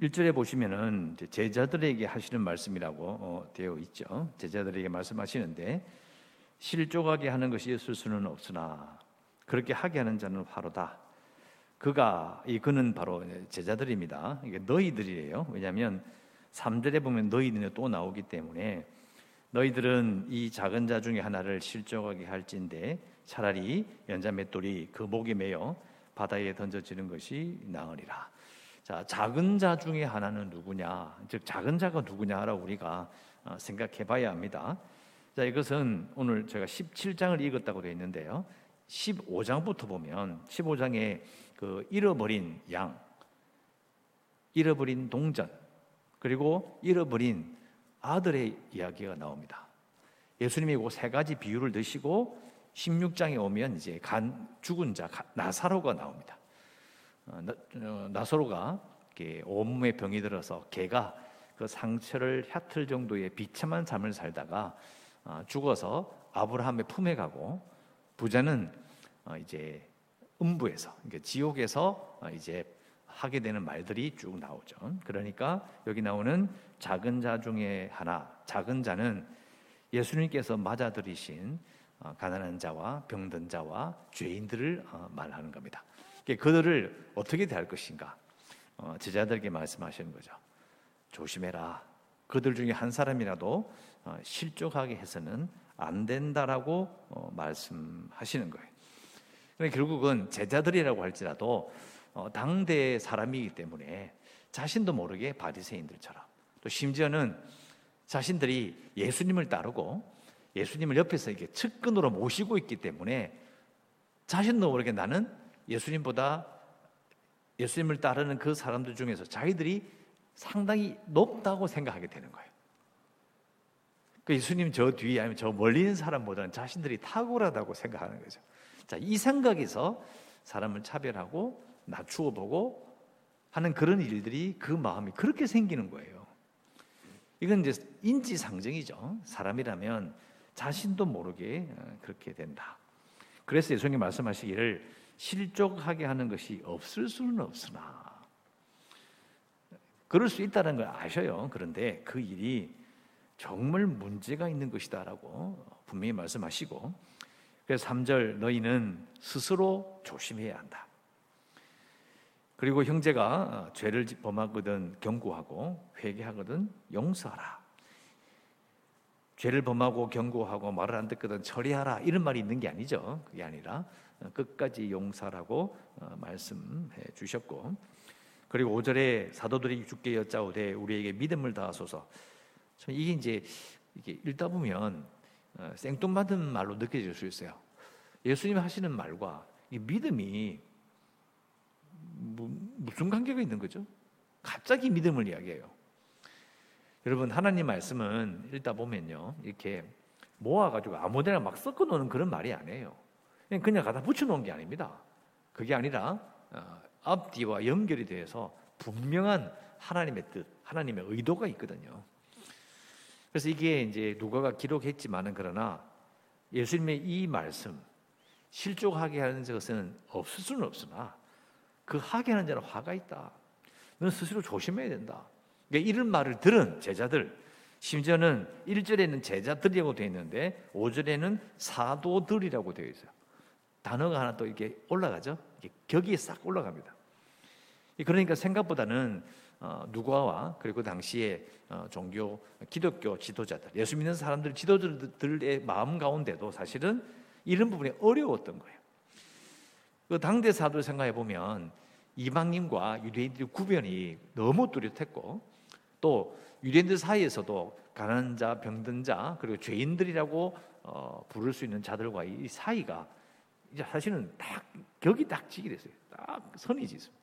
1절에 보시면은 제자들에게 하시는 말씀이라고 어, 되어 있죠. 제자들에게 말씀하시는데 실족하게 하는 것이 있을 수는 없으나 그렇게 하게 하는 자는 화로다. 그가 이 그는 바로 제자들입니다. 이게 너희들이에요. 왜냐하면 3절에 보면 너희들이 또 나오기 때문에 너희들은 이 작은 자 중에 하나를 실족하게 할진데 차라리 연자 맷돌이 그 목에 매여 바다에 던져지는 것이 나으리라. 자, 작은 자 중에 하나는 누구냐? 즉 작은 자가 누구냐라고 우리가 어, 생각해 봐야 합니다. 자, 이것은 오늘 제가 17장을 읽었다고 되어 있는데요. 15장부터 보면 15장에 그 잃어버린 양, 잃어버린 동전, 그리고 잃어버린 아들의 이야기가 나옵니다. 예수님이 그 세 가지 비유를 드시고 16장에 오면 이제 간 죽은 자 나사로가 나옵니다. 어, 어, 나사로가 온몸에 병이 들어서 개가 그 상처를 얕을 정도의 비참한 삶을 살다가 어, 죽어서 아브라함의 품에 가고 부자는 이제 음부에서 그러니까 지옥에서 이제 하게 되는 말들이 쭉 나오죠. 그러니까 여기 나오는 작은 자 중에 하나, 작은 자는 예수님께서 맞아들이신 어, 가난한 자와 병든 자와 죄인들을 어, 말하는 겁니다. 그들을 어떻게 대할 것인가? 어, 제자들에게 말씀하시는 거죠. 조심해라. 그들 중에 한 사람이라도 실족하게 해서는 안 된다라고 말씀하시는 거예요. 그러니까 결국은 제자들이라고 할지라도 당대 사람이기 때문에 자신도 모르게 바리새인들처럼 또 심지어는 자신들이 예수님을 따르고 예수님을 옆에서 이렇게 측근으로 모시고 있기 때문에 자신도 모르게 나는 예수님보다 예수님을 따르는 그 사람들 중에서 자기들이 상당히 높다고 생각하게 되는 거예요. 그 예수님 저 뒤에 아니면 저 멀리 있는 사람보다는 자신들이 탁월하다고 생각하는 거죠. 자, 이 생각에서 사람을 차별하고 낮추어 보고 하는 그런 일들이 그 마음이 그렇게 생기는 거예요. 이건 이제 인지상정이죠. 사람이라면 자신도 모르게 어, 그렇게 된다. 그래서 예수님 말씀하시기를 실족하게 하는 것이 없을 수는 없으나 그럴 수 있다는 걸 아셔요. 그런데 그 일이 정말 문제가 있는 것이다라고 분명히 말씀하시고 그래서 3절 너희는 스스로 조심해야 한다. 그리고 형제가 어, 죄를 범하거든 경고하고 회개하거든 용서하라. 죄를 범하고 경고하고 말을 안 듣거든 처리하라 이런 말이 있는 게 아니죠. 그게 아니라 어, 끝까지 용서라고 어, 말씀해 주셨고 그리고 5절에 사도들이 죽게 여짜오되 우리에게 믿음을 다하소서. 참 이게 이제 이게 읽다 보면 생뚱맞은 말로 느껴질 수 있어요. 예수님 하시는 말과 이 믿음이 뭐, 무슨 관계가 있는 거죠? 갑자기 믿음을 이야기해요. 여러분 하나님 말씀은 읽다 보면요 이렇게 모아가지고 아무데나 막 섞어 놓는 그런 말이 아니에요. 그냥 그냥 갖다 붙여 놓은 게 아닙니다. 그게 아니라 어, 앞뒤와 연결이 돼서 분명한 하나님의 뜻, 하나님의 의도가 있거든요. 그래서 이게 이제 누가가 기록했지만은 그러나 예수님의 이 말씀 실족하게 하는 것은 없을 수는 없으나 그 하게 하는 자는 화가 있다. 너는 스스로 조심해야 된다. 그러니까 이런 말을 들은 제자들, 심지어는 1절에는 제자들이라고 되어 있는데 5절에는 사도들이라고 되어 있어요. 단어가 하나 또 이렇게 올라가죠. 이게 격이 싹 올라갑니다. 그러니까 생각보다는 어, 누가와 그리고 당시에 어, 종교 기독교 지도자들, 예수 믿는 사람들 지도자들의 마음 가운데도 사실은 이런 부분이 어려웠던 거예요. 그 당대 사도 생각해 보면 이방인과 유대인들의 구별이 너무 뚜렷했고 또 유대인들 사이에서도 가난한 자, 병든 자, 그리고 죄인들이라고 어, 부를 수 있는 자들과 이 사이가 이제 사실은 딱 격이 딱 지게 됐어요. 딱 선이 지습니다.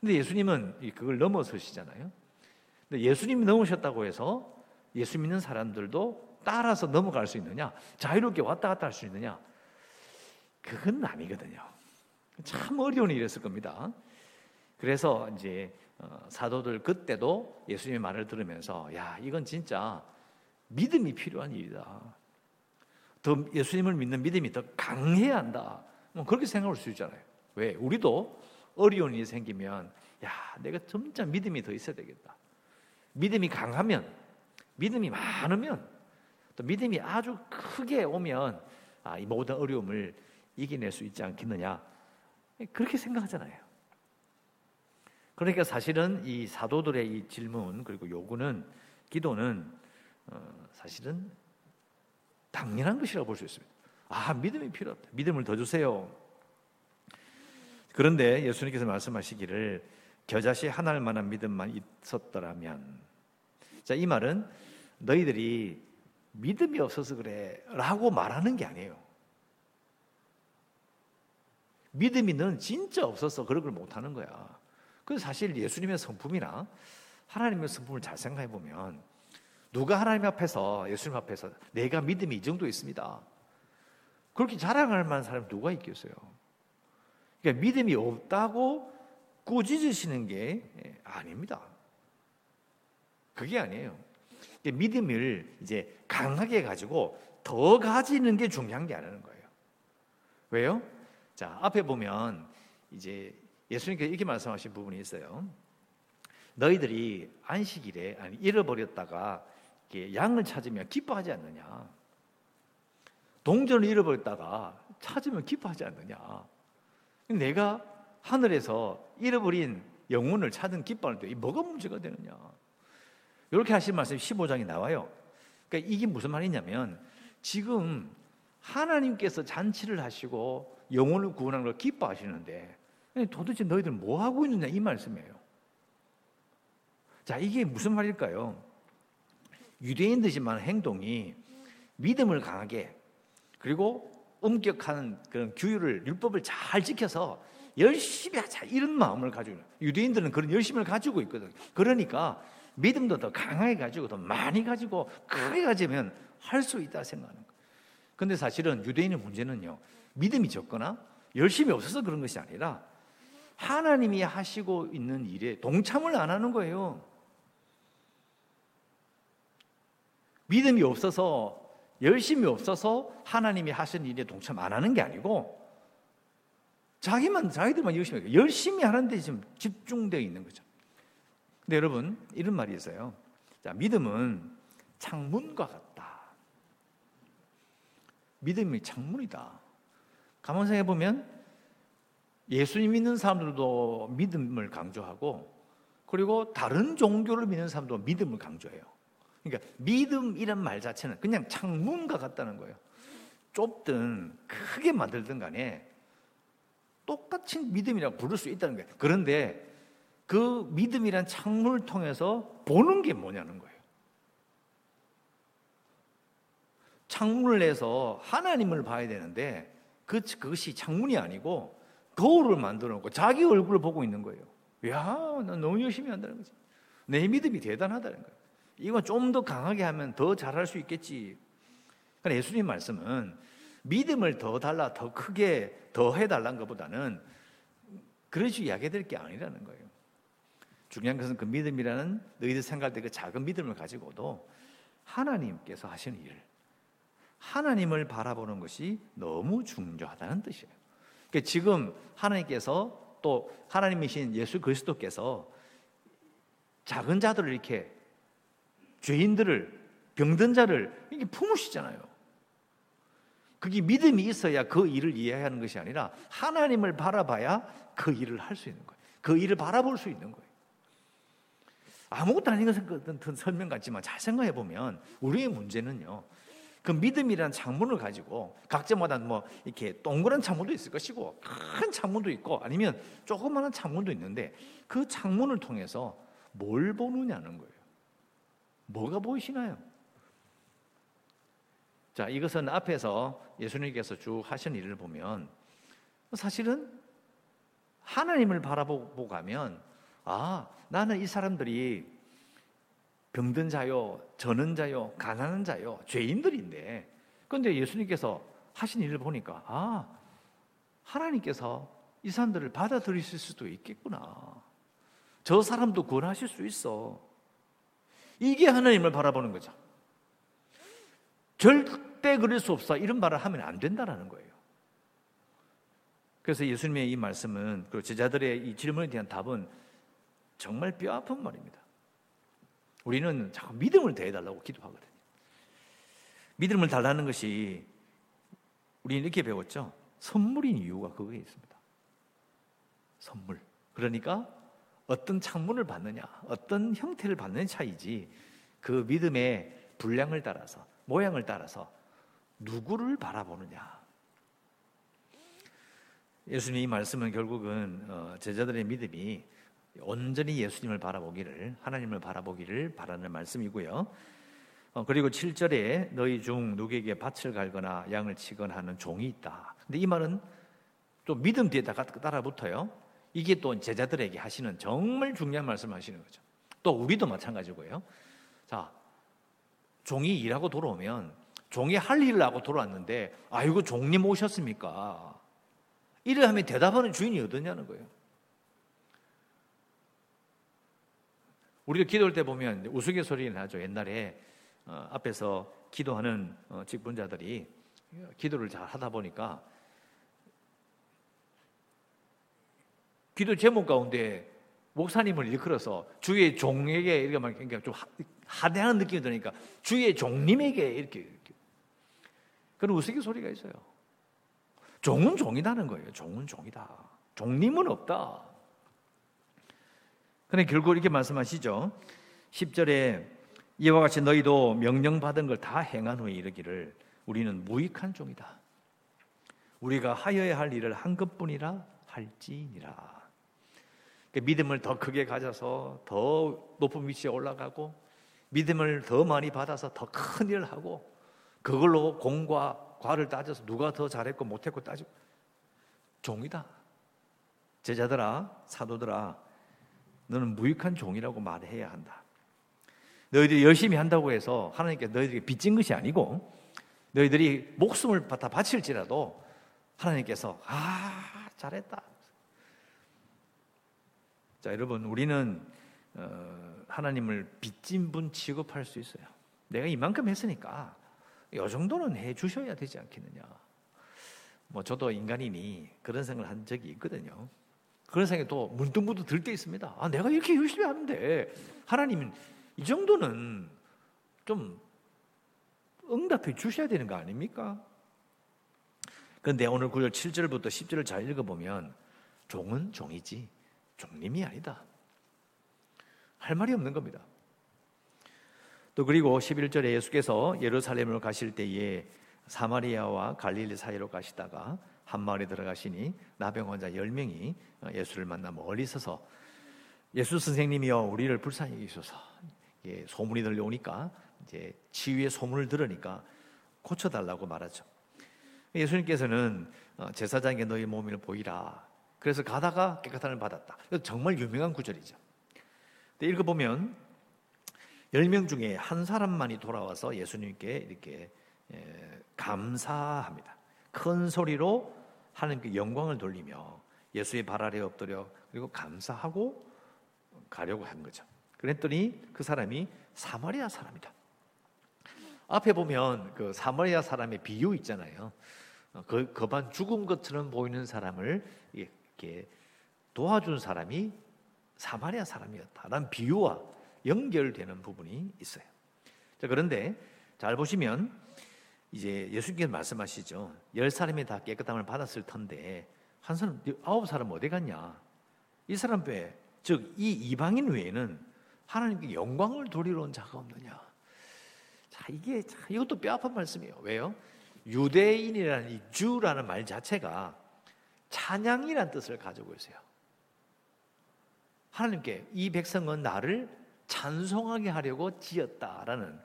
근데 예수님은 그걸 넘어서시잖아요. 근데 예수님이 넘으셨다고 해서 예수 믿는 사람들도 따라서 넘어갈 수 있느냐? 자유롭게 왔다 갔다 할 수 있느냐? 그건 아니거든요. 참 어려운 일이었을 겁니다. 그래서 이제 어, 사도들 그때도 예수님의 말을 들으면서 야 이건 진짜 믿음이 필요한 일이다. 더 예수님을 믿는 믿음이 더 강해야 한다. 뭐 그렇게 생각할 수 있잖아요. 왜? 우리도 어려운 일이 생기면 야, 내가 점차 믿음이 더 있어야 되겠다. 믿음이 강하면, 믿음이 많으면, 또 믿음이 아주 크게 오면 아, 이 모든 어려움을 이겨낼 수 있지 않겠느냐. 그렇게 생각하잖아요. 그러니까 사실은 이 사도들의 이 질문 그리고 요구는 기도는 어, 사실은 당연한 것이라고 볼 수 있습니다. 아 믿음이 필요하다. 믿음을 더 주세요. 그런데 예수님께서 말씀하시기를 겨자씨 하나일 만한 믿음만 있었더라면 자 이 말은 너희들이 믿음이 없어서 그래 라고 말하는 게 아니에요. 믿음이 는 진짜 없어서 그런 걸 못하는 거야. 그 사실 예수님의 성품이나 하나님의 성품을 잘 생각해 보면 누가 하나님 앞에서 예수님 앞에서 내가 믿음이 이 정도 있습니다. 그렇게 자랑할 만한 사람이 누가 있겠어요? 그러니까 믿음이 없다고 꾸짖으시는 게 아닙니다. 그게 아니에요. 믿음을 이제 강하게 가지고 더 가지는 게 중요한 게 아니라는 거예요. 왜요? 자, 앞에 보면 이제 예수님께서 이렇게 말씀하신 부분이 있어요. 너희들이 안식일에 아니 잃어버렸다가 양을 찾으면 기뻐하지 않느냐? 동전을 잃어버렸다가 찾으면 기뻐하지 않느냐? 내가 하늘에서 잃어버린 영혼을 찾은 기뻐할 때 뭐가 문제가 되느냐? 이렇게 하신 말씀 15장에 나와요. 그러니까 이게 무슨 말이냐면 지금 하나님께서 잔치를 하시고 영혼을 구원하는 걸 기뻐하시는데 도대체 너희들 뭐 하고 있느냐 이 말씀이에요. 자, 이게 무슨 말일까요? 유대인들이만 행동이 믿음을 강하게 그리고 엄격한 그런 규율을 율법을 잘 지켜서 열심히 하자 이런 마음을 가지고 유대인들은 그런 열심을 가지고 있거든. 그러니까 믿음도 더 강하게 가지고 더 많이 가지고 크게 가지면 할 수 있다 생각하는 거. 근데 사실은 유대인의 문제는요. 믿음이 적거나 열심이 없어서 그런 것이 아니라 하나님이 하시고 있는 일에 동참을 안 하는 거예요. 믿음이 없어서 열심이 없어서 하나님이 하신 일에 동참 안 하는 게 아니고 자기만 자기들만 열심히. 열심히 하는데 지금 집중되어 있는 거죠. 근데 여러분 이런 말이 있어요. 자, 믿음은 창문과 같다. 믿음이 창문이다. 가만 생각해 보면 예수님 믿는 사람들도 믿음을 강조하고 그리고 다른 종교를 믿는 사람도 믿음을 강조해요. 그러니까 믿음이란 말 자체는 그냥 창문과 같다는 거예요. 좁든 크게 만들든 간에 똑같이 믿음이라고 부를 수 있다는 거예요. 그런데 그 믿음이란 창문을 통해서 보는 게 뭐냐는 거예요. 창문을 내서 하나님을 봐야 되는데 그, 그것이 창문이 아니고 거울을 만들어 놓고 자기 얼굴을 보고 있는 거예요. 야, 나 너무 열심히 한다는 거지. 내 믿음이 대단하다는 거예요. 이건 좀 더 강하게 하면 더 잘할 수 있겠지. 그러니까 예수님 말씀은 믿음을 더 달라, 더 크게, 더 해달라는 것보다는 그런 식으로 이야기 될 게 아니라는 거예요. 중요한 것은 그 믿음이라는 너희들 생각할 때 그 작은 믿음을 가지고도 하나님께서 하시는 일, 하나님을 바라보는 것이 너무 중요하다는 뜻이에요. 그러니까 지금 하나님께서 또 하나님이신 예수 그리스도께서 작은 자들을 이렇게 죄인들을 병든 자를 이렇게 품으시잖아요. 그게 믿음이 있어야 그 일을 이해하는 것이 아니라 하나님을 바라봐야 그 일을 할 수 있는 거예요. 그 일을 바라볼 수 있는 거예요. 아무것도 아닌 것 같은 설명 같지만 잘 생각해 보면 우리의 문제는요. 그 믿음이라는 창문을 가지고 각자마다 뭐 이렇게 동그란 창문도 있을 것이고 큰 창문도 있고 아니면 조그마한 창문도 있는데 그 창문을 통해서 뭘 보느냐는 거예요. 뭐가 보이시나요? 자, 이것은 앞에서 예수님께서 쭉 하신 일을 보면 사실은 하나님을 바라보고 가면 아, 나는 이 사람들이 병든 자요, 저는 자요, 가난한 자요, 죄인들인데 그런데 예수님께서 하신 일을 보니까 아, 하나님께서 이 사람들을 받아들이실 수도 있겠구나. 저 사람도 구원하실 수 있어. 이게 하나님을 바라보는 거죠. 절대 그럴 수 없어. 이런 말을 하면 안 된다라는 거예요. 그래서 예수님의 이 말씀은 그 제자들의 이 질문에 대한 답은 정말 뼈 아픈 말입니다. 우리는 자꾸 믿음을 더해달라고 기도하거든요. 믿음을 달라는 것이 우리는 이렇게 배웠죠. 선물인 이유가 그거에 있습니다. 선물. 그러니까 어떤 창문을 받느냐, 어떤 형태를 받는 차이지 그 믿음의 분량을 따라서, 모양을 따라서 누구를 바라보느냐. 예수님의 이 말씀은 결국은 어, 제자들의 믿음이 온전히 예수님을 바라보기를 하나님을 바라보기를 바라는 말씀이고요. 어, 그리고 7절에 너희 중 누구에게 밭을 갈거나 양을 치거나 하는 종이 있다. 근데 이 말은 또 믿음 뒤에다가 따라 붙어요. 이게 또 제자들에게 하시는 정말 중요한 말씀 하시는 거죠. 또 우리도 마찬가지고요. 자, 종이 일하고 돌아오면 종이 할 일을 하고 돌아왔는데 아이고 종님 오셨습니까? 일을 하면 대답하는 주인이 어떠냐는 거예요. 우리도 기도할 때 보면 우스갯소리 나죠. 옛날에 어, 앞에서 기도하는 어, 직분자들이 기도를 잘 하다 보니까 기도 제목 가운데 목사님을 일컬어서 주의 종에게 이렇게 막 그러니까 좀 하대하는 느낌이 드니까 주의 종님에게 이렇게, 이렇게. 그런 우스갯소리가 있어요. 종은 종이다는 거예요. 종은 종이다. 종님은 없다. 근데 결국 이렇게 말씀하시죠. 10절에 이와 같이 너희도 명령받은 걸 다 행한 후에 이르기를 우리는 무익한 종이다. 우리가 하여야 할 일을 한 것뿐이라 할지니라. 그러니까 믿음을 더 크게 가져서 더 높은 위치에 올라가고 믿음을 더 많이 받아서 더 큰 일을 하고 그걸로 공과 과를 따져서 누가 더 잘했고 못했고 따지고 종이다. 제자들아, 사도들아, 너는 무익한 종이라고 말해야 한다. 너희들이 열심히 한다고 해서 하나님께 너희들에게 빚진 것이 아니고 너희들이 목숨을 다 바칠지라도 하나님께서 아 잘했다. 자 여러분 우리는 어, 하나님을 빚진 분 취급할 수 있어요. 내가 이만큼 했으니까 이 정도는 해 주셔야 되지 않겠느냐. 뭐 저도 인간이니 그런 생각을 한 적이 있거든요. 그런 생각이 또 문득문득 들 때 있습니다. 아, 내가 이렇게 열심히 하는데 하나님은 이 정도는 좀 응답해 주셔야 되는 거 아닙니까? 그런데 오늘 9절 7절부터 10절을 잘 읽어보면 종은 종이지 종님이 아니다. 할 말이 없는 겁니다. 또 그리고 11절에 예수께서 예루살렘으로 가실 때에 사마리아와 갈릴리 사이로 가시다가 한 마을에 들어가시니 나병 환자 10명이 예수를 만나 멀리 서서 예수 선생님이여 우리를 불쌍히 여기소서 소문이 들려오니까 이제 치유의 소문을 들으니까 고쳐달라고 말하죠. 예수님께서는 어, 제사장에게 너희 몸을 보이라. 그래서 가다가 깨끗함을 받았다. 정말 유명한 구절이죠. 읽어보면 10명 중에 한 사람만이 돌아와서 예수님께 이렇게 감사합니다. 큰 소리로 하나님께 영광을 돌리며 예수의 발 아래 엎드려 그리고 감사하고 가려고 한 거죠. 그랬더니 그 사람이 사마리아 사람이다. 앞에 보면 그 사마리아 사람의 비유 있잖아요. 그 거반 죽은 것처럼 보이는 사람을 이렇게 도와준 사람이 사마리아 사람이었다라는 비유와 연결되는 부분이 있어요. 자, 그런데 잘 보시면 이제 예수님께서 말씀하시죠. 열 사람이 다 깨끗함을 받았을 텐데 한 사람 아홉 사람 어디 갔냐? 이 사람 외, 즉이 이방인 외에는 하나님께 영광을 돌리러 온 자가 없느냐? 자, 이게 이것도 뼈아픈 말씀이에요. 왜요? 유대인이라는 이 주라는 말 자체가 찬양이라는 뜻을 가지고 있어요. 하나님께 이 백성은 나를 찬송하게 하려고 지었다라는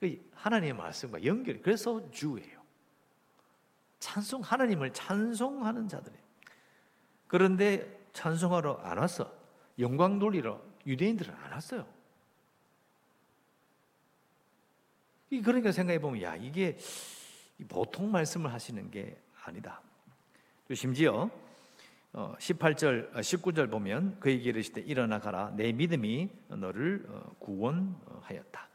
그 하나님의 말씀과 연결이 그래서 주예요. 찬송 하나님을 찬송하는 자들이 그런데 찬송하러 안 왔어. 영광 돌리러 유대인들은 안 왔어요. 그러니까 생각해 보면 야 이게 보통 말씀을 하시는 게 아니다. 심지어 18절, 어, 19절 어, 보면 그에게 이르시되 일어나 가라 내 믿음이 너를 어, 구원하였다.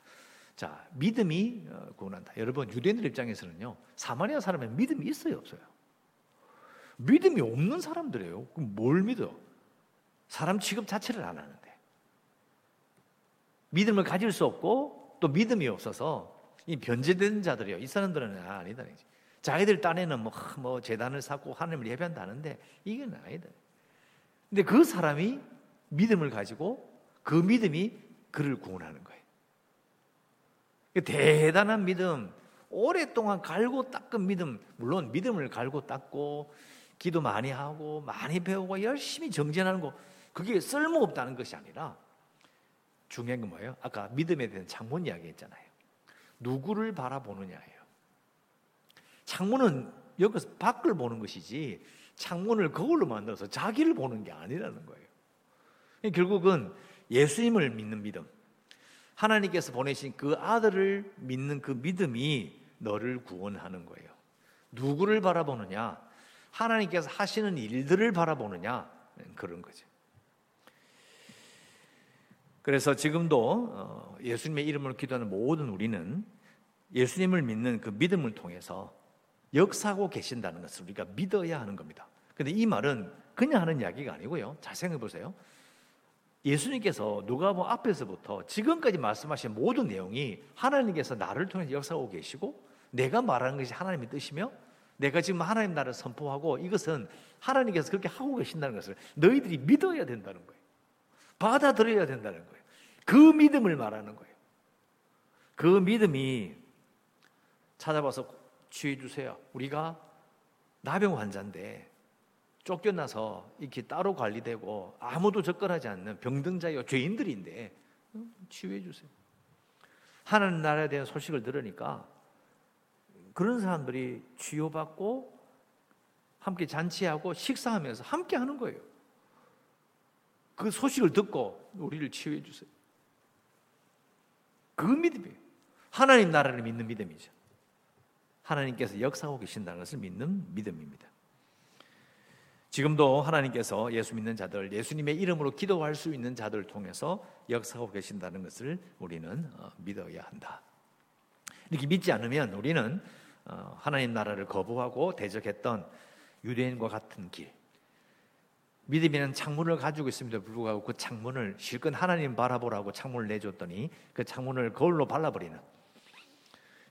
자, 믿음이 구원한다. 여러분 유대인들 입장에서는요 사마리아 사람의 믿음이 있어요 없어요? 믿음이 없는 사람들이에요. 그럼 뭘 믿어? 사람 취급 자체를 안 하는데. 믿음을 가질 수 없고 또 믿음이 없어서 이 변제된 자들이요. 이 사람들은 아, 아니다. 자기들 딴에는 뭐, 뭐 재단을 쌓고 하나님을 예배한다는데 이건 아니다. 근데 그 사람이 믿음을 가지고 그 믿음이 그를 구원하는 거예요. 대단한 믿음, 오랫동안 갈고 닦은 믿음, 물론 믿음을 갈고 닦고 기도 많이 하고 많이 배우고 열심히 정진하는 거 그게 쓸모없다는 것이 아니라 중요한 건 뭐예요? 아까 믿음에 대한 창문 이야기 했잖아요. 누구를 바라보느냐예요. 창문은 여기서 밖을 보는 것이지 창문을 거울로 만들어서 자기를 보는 게 아니라는 거예요. 결국은 예수님을 믿는 믿음, 하나님께서 보내신 그 아들을 믿는 그 믿음이 너를 구원하는 거예요. 누구를 바라보느냐? 하나님께서 하시는 일들을 바라보느냐? 그런 거죠. 그래서 지금도 어, 예수님의 이름으로 기도하는 모든 우리는 예수님을 믿는 그 믿음을 통해서 역사하고 계신다는 것을 우리가 믿어야 하는 겁니다. 근데 이 말은 그냥 하는 이야기가 아니고요. 잘 생각해 보세요. 예수님께서 누가 뭐 앞에서부터 지금까지 말씀하신 모든 내용이 하나님께서 나를 통해서 역사하고 계시고 내가 말하는 것이 하나님의 뜻이며 내가 지금 하나님 나라를 선포하고 이것은 하나님께서 그렇게 하고 계신다는 것을 너희들이 믿어야 된다는 거예요. 받아들여야 된다는 거예요. 그 믿음을 말하는 거예요. 그 믿음이 찾아봐서 취해 주세요. 우리가 나병 환자인데 쫓겨나서 이렇게 따로 관리되고 아무도 접근하지 않는 병등자요 죄인들인데 치유해 주세요. 하나님 나라에 대한 소식을 들으니까 그런 사람들이 치유받고 함께 잔치하고 식사하면서 함께 하는 거예요. 그 소식을 듣고 우리를 치유해 주세요. 그 믿음이에요. 하나님 나라를 믿는 믿음이죠. 하나님께서 역사하고 계신다는 것을 믿는 믿음입니다. 지금도 하나님께서 예수 믿는 자들, 예수님의 이름으로 기도할 수 있는 자들을 통해서 역사하고 계신다는 것을 우리는 어, 믿어야 한다. 이렇게 믿지 않으면 우리는 어, 하나님 나라를 거부하고 대적했던 유대인과 같은 길. 믿음이는 창문을 가지고 있음에도 불구하고 그 창문을 실컷 하나님 바라보라고 창문을 내줬더니 그 창문을 거울로 발라버리는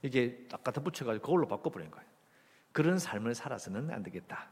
이게 딱 갖다 붙여가지고 거울로 바꿔버린 거예요. 그런 삶을 살아서는 안 되겠다.